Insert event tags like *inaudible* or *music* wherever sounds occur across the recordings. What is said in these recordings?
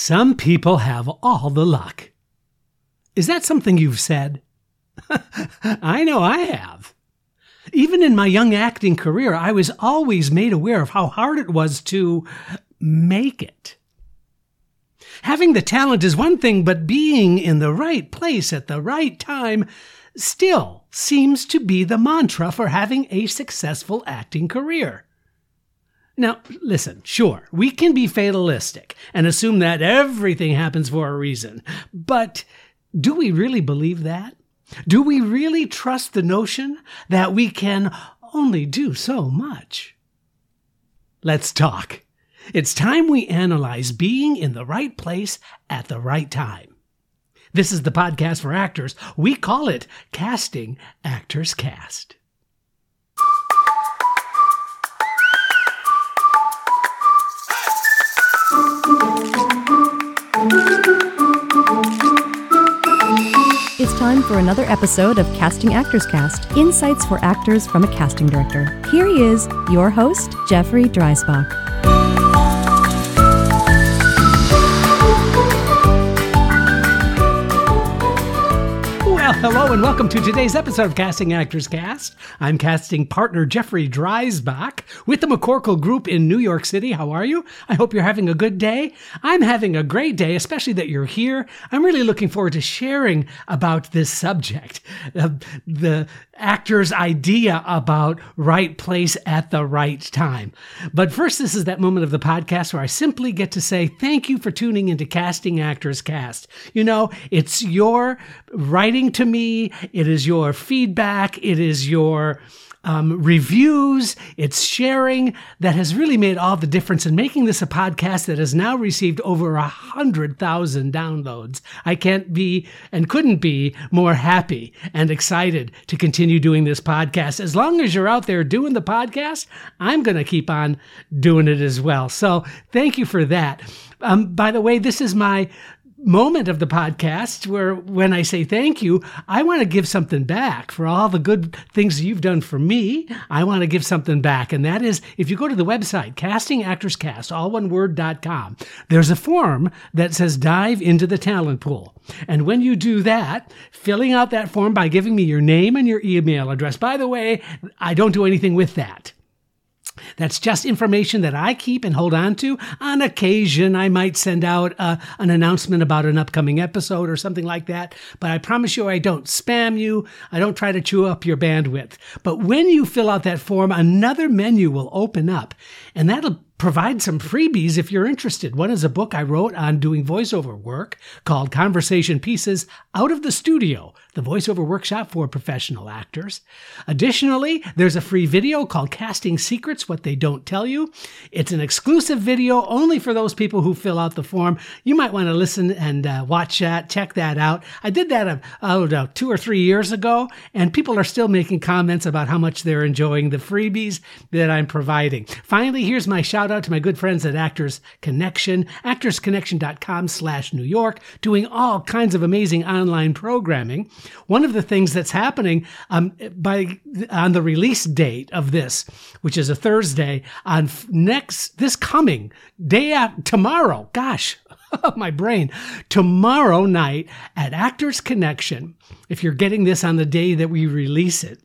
Some people have all the luck. Is that something you've said? *laughs* I know I have. Even in my young acting career, I was always made aware of how hard it was to make it. Having the talent is one thing, but being in the right place at the right time still seems to be the mantra for having a successful acting career. Now, listen, sure, we can be fatalistic and assume that everything happens for a reason, but do we really believe that? Do we really trust the notion that we can only do so much? Let's talk. It's time we analyze being in the right place at the right time. This is the podcast for actors. We call it Casting Actors Cast. For another episode of Casting Actors Cast Insights for Actors from a Casting Director. Here he is, your host, Jeffrey Dreisbach. And welcome to today's episode of Casting Actors Cast. I'm casting partner Jeffrey Dreisbach with the McCorkle Group in New York City. How are you? I hope you're having a good day. I'm having a great day, especially that you're here. I'm really looking forward to sharing about this subject, uh, the actor's idea about right place at the right time. But first, this is that moment of the podcast where I simply get to say thank you for tuning into Casting Actors Cast. You know, it's your writing to me, it is your feedback, it is your um, reviews, it's sharing that has really made all the difference in making this a podcast that has now received over a hundred thousand downloads. I can't be and couldn't be more happy and excited to continue doing this podcast. As long as you're out there doing the podcast, I'm going to keep on doing it as well. So thank you for that. Um, by the way, this is my moment of the podcast where when I say thank you, I want to give something back for all the good things you've done for me. I want to give something back. And that is if you go to the website, castingactorscast, all one word.com, there's a form that says dive into the talent pool. And when you do that, filling out that form by giving me your name and your email address. By the way, I don't do anything with that. That's just information that I keep and hold on to. On occasion, I might send out uh, an announcement about an upcoming episode or something like that, but I promise you I don't spam you. I don't try to chew up your bandwidth. But when you fill out that form, another menu will open up, and that'll provide some freebies if you're interested. One is a book I wrote on doing voiceover work called Conversation Pieces Out of the Studio, the voiceover workshop for professional actors. Additionally, there's a free video called Casting Secrets What They Don't Tell You. It's an exclusive video only for those people who fill out the form. You might want to listen and uh, watch that, check that out. I did that, uh, know, two or three years ago, and people are still making comments about how much they're enjoying the freebies that I'm providing. Finally, here's my shout out to my good friends at Actors Connection, actorsconnection.com slash New York, doing all kinds of amazing online programming. One of the things that's happening um, by on the release date of this, which is a Thursday, on next this coming day after tomorrow. Gosh, *laughs* my brain. Tomorrow night at Actors Connection, if you're getting this on the day that we release it,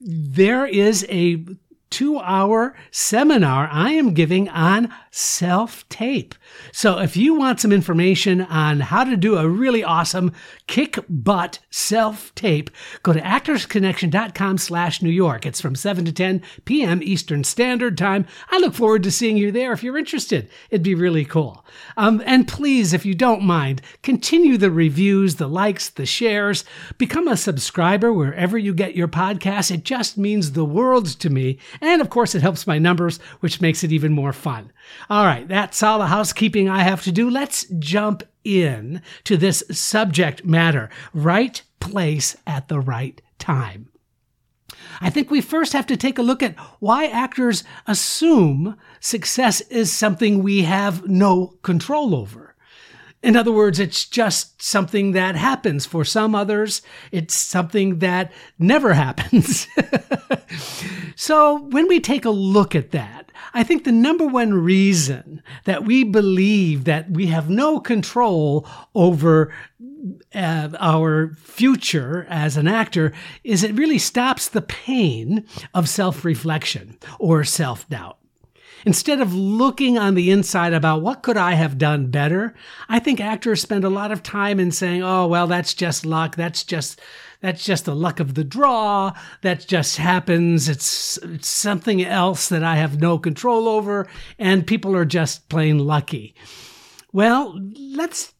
there is a two hour seminar I am giving on self tape. So if you want some information on how to do a really awesome kick butt self tape, go to actorsconnection.com slash New York. It's from 7 to 10 p.m. Eastern Standard Time. I look forward to seeing you there if you're interested. It'd be really cool. Um, and please, if you don't mind, continue the reviews, the likes, the shares. Become a subscriber wherever you get your podcasts. It just means the world to me. And of course, it helps my numbers, which makes it even more fun. All right, that's all the housekeeping I have to do. Let's jump in to this subject matter right place at the right time. I think we first have to take a look at why actors assume success is something we have no control over. In other words, it's just something that happens. For some others, it's something that never *laughs* happens. so when we take a look at that, I think the number one reason that we believe that we have no control over uh, our future as an actor is it really stops the pain of self reflection or self doubt. Instead of looking on the inside about what could I have done better, I think actors spend a lot of time in saying, "Oh, well, that's just luck. That's just that's just the luck of the draw. That just happens. It's, it's something else that I have no control over, and people are just plain lucky." Well, let's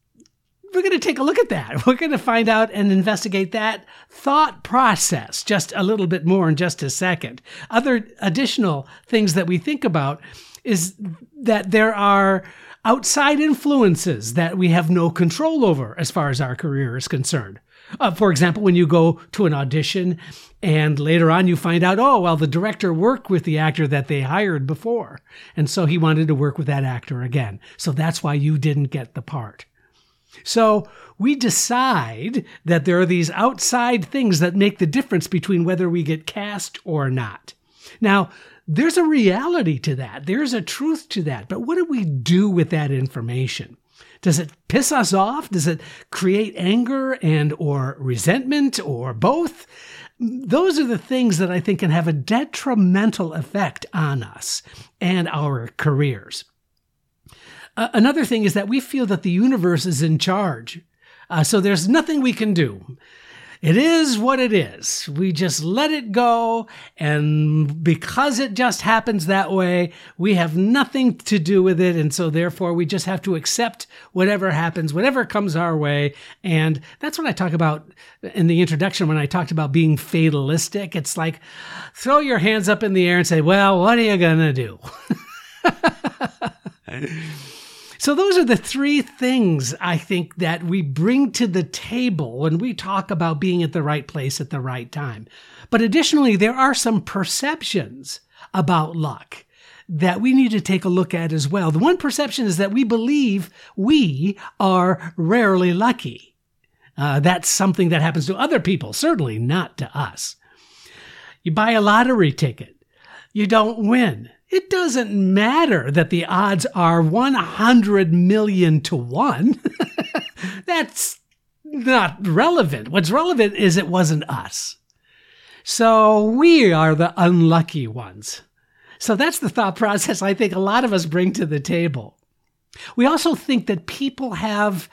we're going to take a look at that. *laughs* We're going to find out and investigate that thought process just a little bit more in just a second. Other additional things that we think about is that there are outside influences that we have no control over as far as our career is concerned. Uh, for example, when you go to an audition and later on you find out, oh, well, the director worked with the actor that they hired before. And so he wanted to work with that actor again. So that's why you didn't get the part. So we decide that there are these outside things that make the difference between whether we get cast or not. Now, there's a reality to that. There's a truth to that. But what do we do with that information? Does it piss us off? Does it create anger and or resentment or both? Those are the things that I think can have a detrimental effect on us and our careers. Another thing is that we feel that the universe is in charge. Uh, so there's nothing we can do. It is what it is. We just let it go. And because it just happens that way, we have nothing to do with it. And so therefore we just have to accept whatever happens, whatever comes our way. And that's what I talk about in the introduction when I talked about being fatalistic. It's like throw your hands up in the air and say, well, what are you going to do? *laughs* *laughs* So, those are the three things I think that we bring to the table when we talk about being at the right place at the right time. But additionally, there are some perceptions about luck that we need to take a look at as well. The one perception is that we believe we are rarely lucky. Uh, that's something that happens to other people, certainly not to us. You buy a lottery ticket, you don't win. It doesn't matter that the odds are 100 million to 1. *laughs* That's not relevant. What's relevant is it wasn't us. So we are the unlucky ones. So that's the thought process I think a lot of us bring to the table. We also think that people have,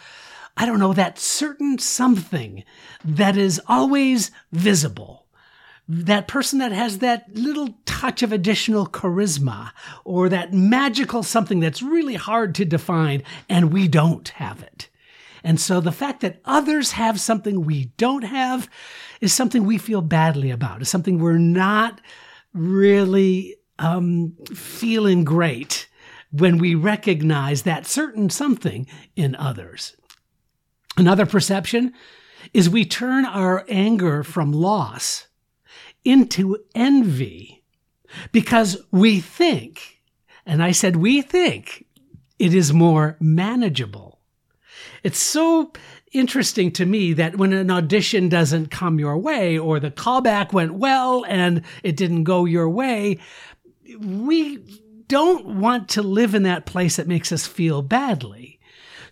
I don't know, that certain something that is always visible that person that has that little touch of additional charisma or that magical something that's really hard to define and we don't have it. And so the fact that others have something we don't have is something we feel badly about, is something we're not really um, feeling great when we recognize that certain something in others. Another perception is we turn our anger from loss into envy because we think, and I said we think, it is more manageable. It's so interesting to me that when an audition doesn't come your way or the callback went well and it didn't go your way, we don't want to live in that place that makes us feel badly.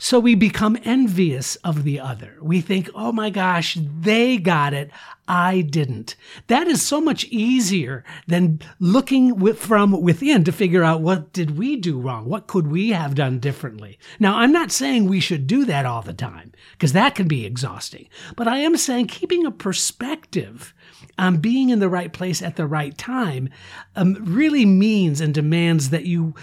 So we become envious of the other. We think, oh my gosh, they got it. I didn't. That is so much easier than looking with, from within to figure out what did we do wrong? What could we have done differently? Now, I'm not saying we should do that all the time because that can be exhausting, but I am saying keeping a perspective on being in the right place at the right time um, really means and demands that you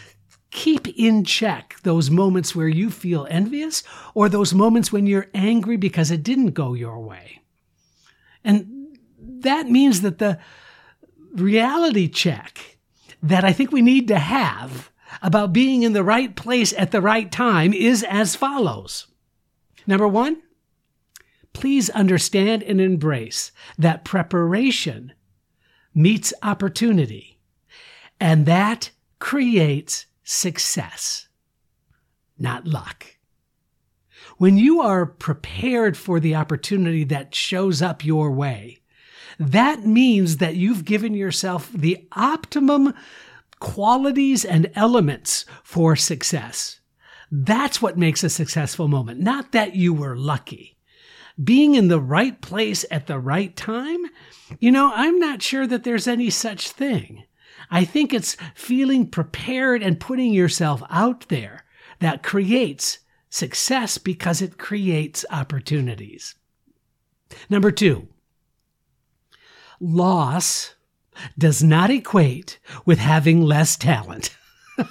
keep in check those moments where you feel envious or those moments when you're angry because it didn't go your way. And that means that the reality check that I think we need to have about being in the right place at the right time is as follows. Number one, please understand and embrace that preparation meets opportunity, and that creates success, not luck. when you are prepared for the opportunity that shows up your way, that means that you've given yourself the optimum qualities and elements for success. That's what makes a successful moment, not that you were lucky. Being in the right place at the right time, you know, I'm not sure that there's any such thing. I think it's feeling prepared and putting yourself out there that creates success because it creates opportunities. Number two, loss does not equate with having less talent. *laughs*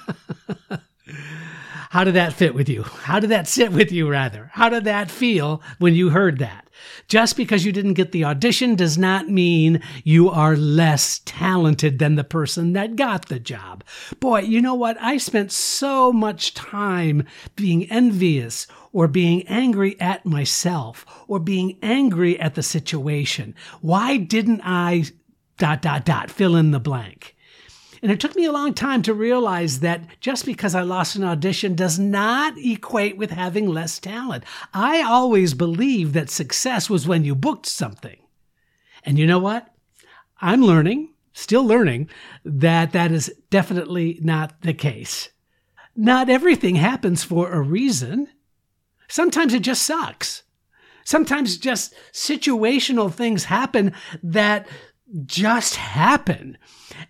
How did that fit with you? How did that sit with you, rather? How did that feel when you heard that? Just because you didn't get the audition does not mean you are less talented than the person that got the job. Boy, you know what? I spent so much time being envious or being angry at myself or being angry at the situation. Why didn't I dot, dot, dot, fill in the blank? And it took me a long time to realize that just because I lost an audition does not equate with having less talent. I always believed that success was when you booked something. And you know what? I'm learning, still learning, that that is definitely not the case. Not everything happens for a reason. Sometimes it just sucks. Sometimes just situational things happen that just happen.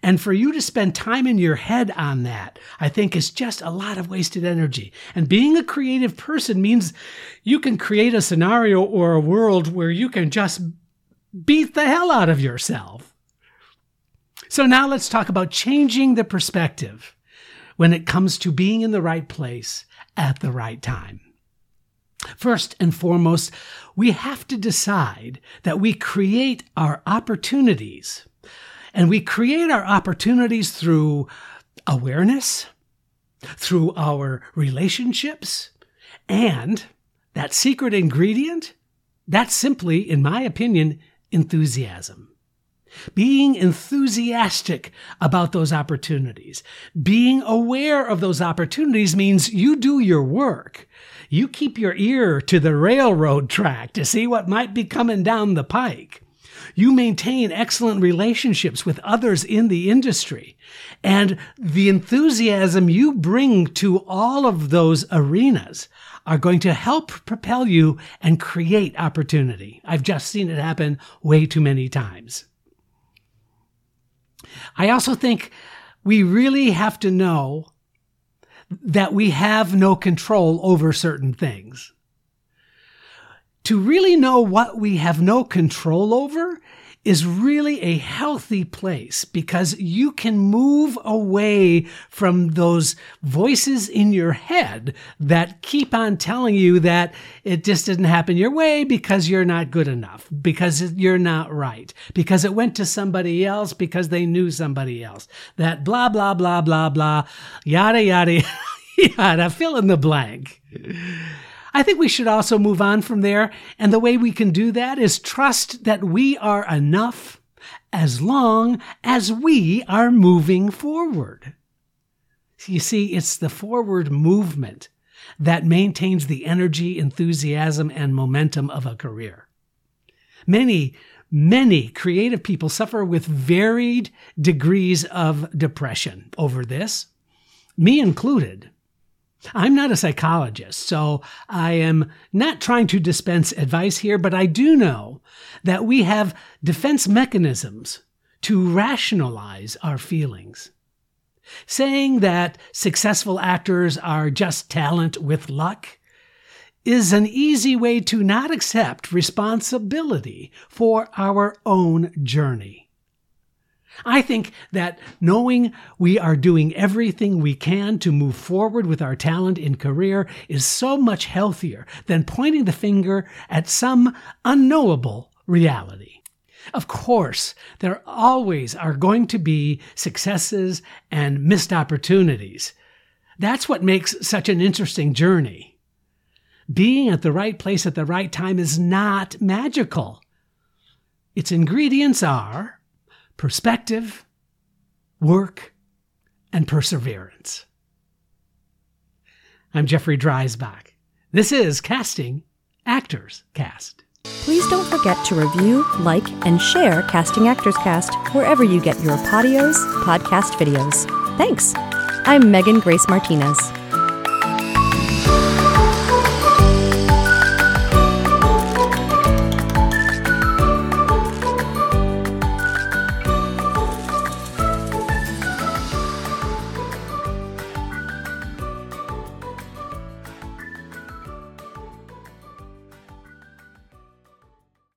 And for you to spend time in your head on that, I think is just a lot of wasted energy. And being a creative person means you can create a scenario or a world where you can just beat the hell out of yourself. So now let's talk about changing the perspective when it comes to being in the right place at the right time. First and foremost, we have to decide that we create our opportunities. And we create our opportunities through awareness, through our relationships, and that secret ingredient, that's simply, in my opinion, enthusiasm. Being enthusiastic about those opportunities, being aware of those opportunities means you do your work. You keep your ear to the railroad track to see what might be coming down the pike. You maintain excellent relationships with others in the industry. And the enthusiasm you bring to all of those arenas are going to help propel you and create opportunity. I've just seen it happen way too many times. I also think we really have to know that we have no control over certain things. To really know what we have no control over is really a healthy place because you can move away from those voices in your head that keep on telling you that it just didn't happen your way because you're not good enough, because you're not right, because it went to somebody else because they knew somebody else. That blah, blah, blah, blah, blah, yada, yada, *laughs* yada, fill in the blank. I think we should also move on from there. And the way we can do that is trust that we are enough as long as we are moving forward. You see, it's the forward movement that maintains the energy, enthusiasm, and momentum of a career. Many, many creative people suffer with varied degrees of depression over this, me included. I'm not a psychologist, so I am not trying to dispense advice here, but I do know that we have defense mechanisms to rationalize our feelings. Saying that successful actors are just talent with luck is an easy way to not accept responsibility for our own journey. I think that knowing we are doing everything we can to move forward with our talent in career is so much healthier than pointing the finger at some unknowable reality. Of course, there always are going to be successes and missed opportunities. That's what makes such an interesting journey. Being at the right place at the right time is not magical. Its ingredients are perspective, work, and perseverance. I'm Jeffrey Dreisbach. This is Casting Actors Cast. Please don't forget to review, like, and share Casting Actors Cast wherever you get your podios, podcast videos. Thanks. I'm Megan Grace Martinez.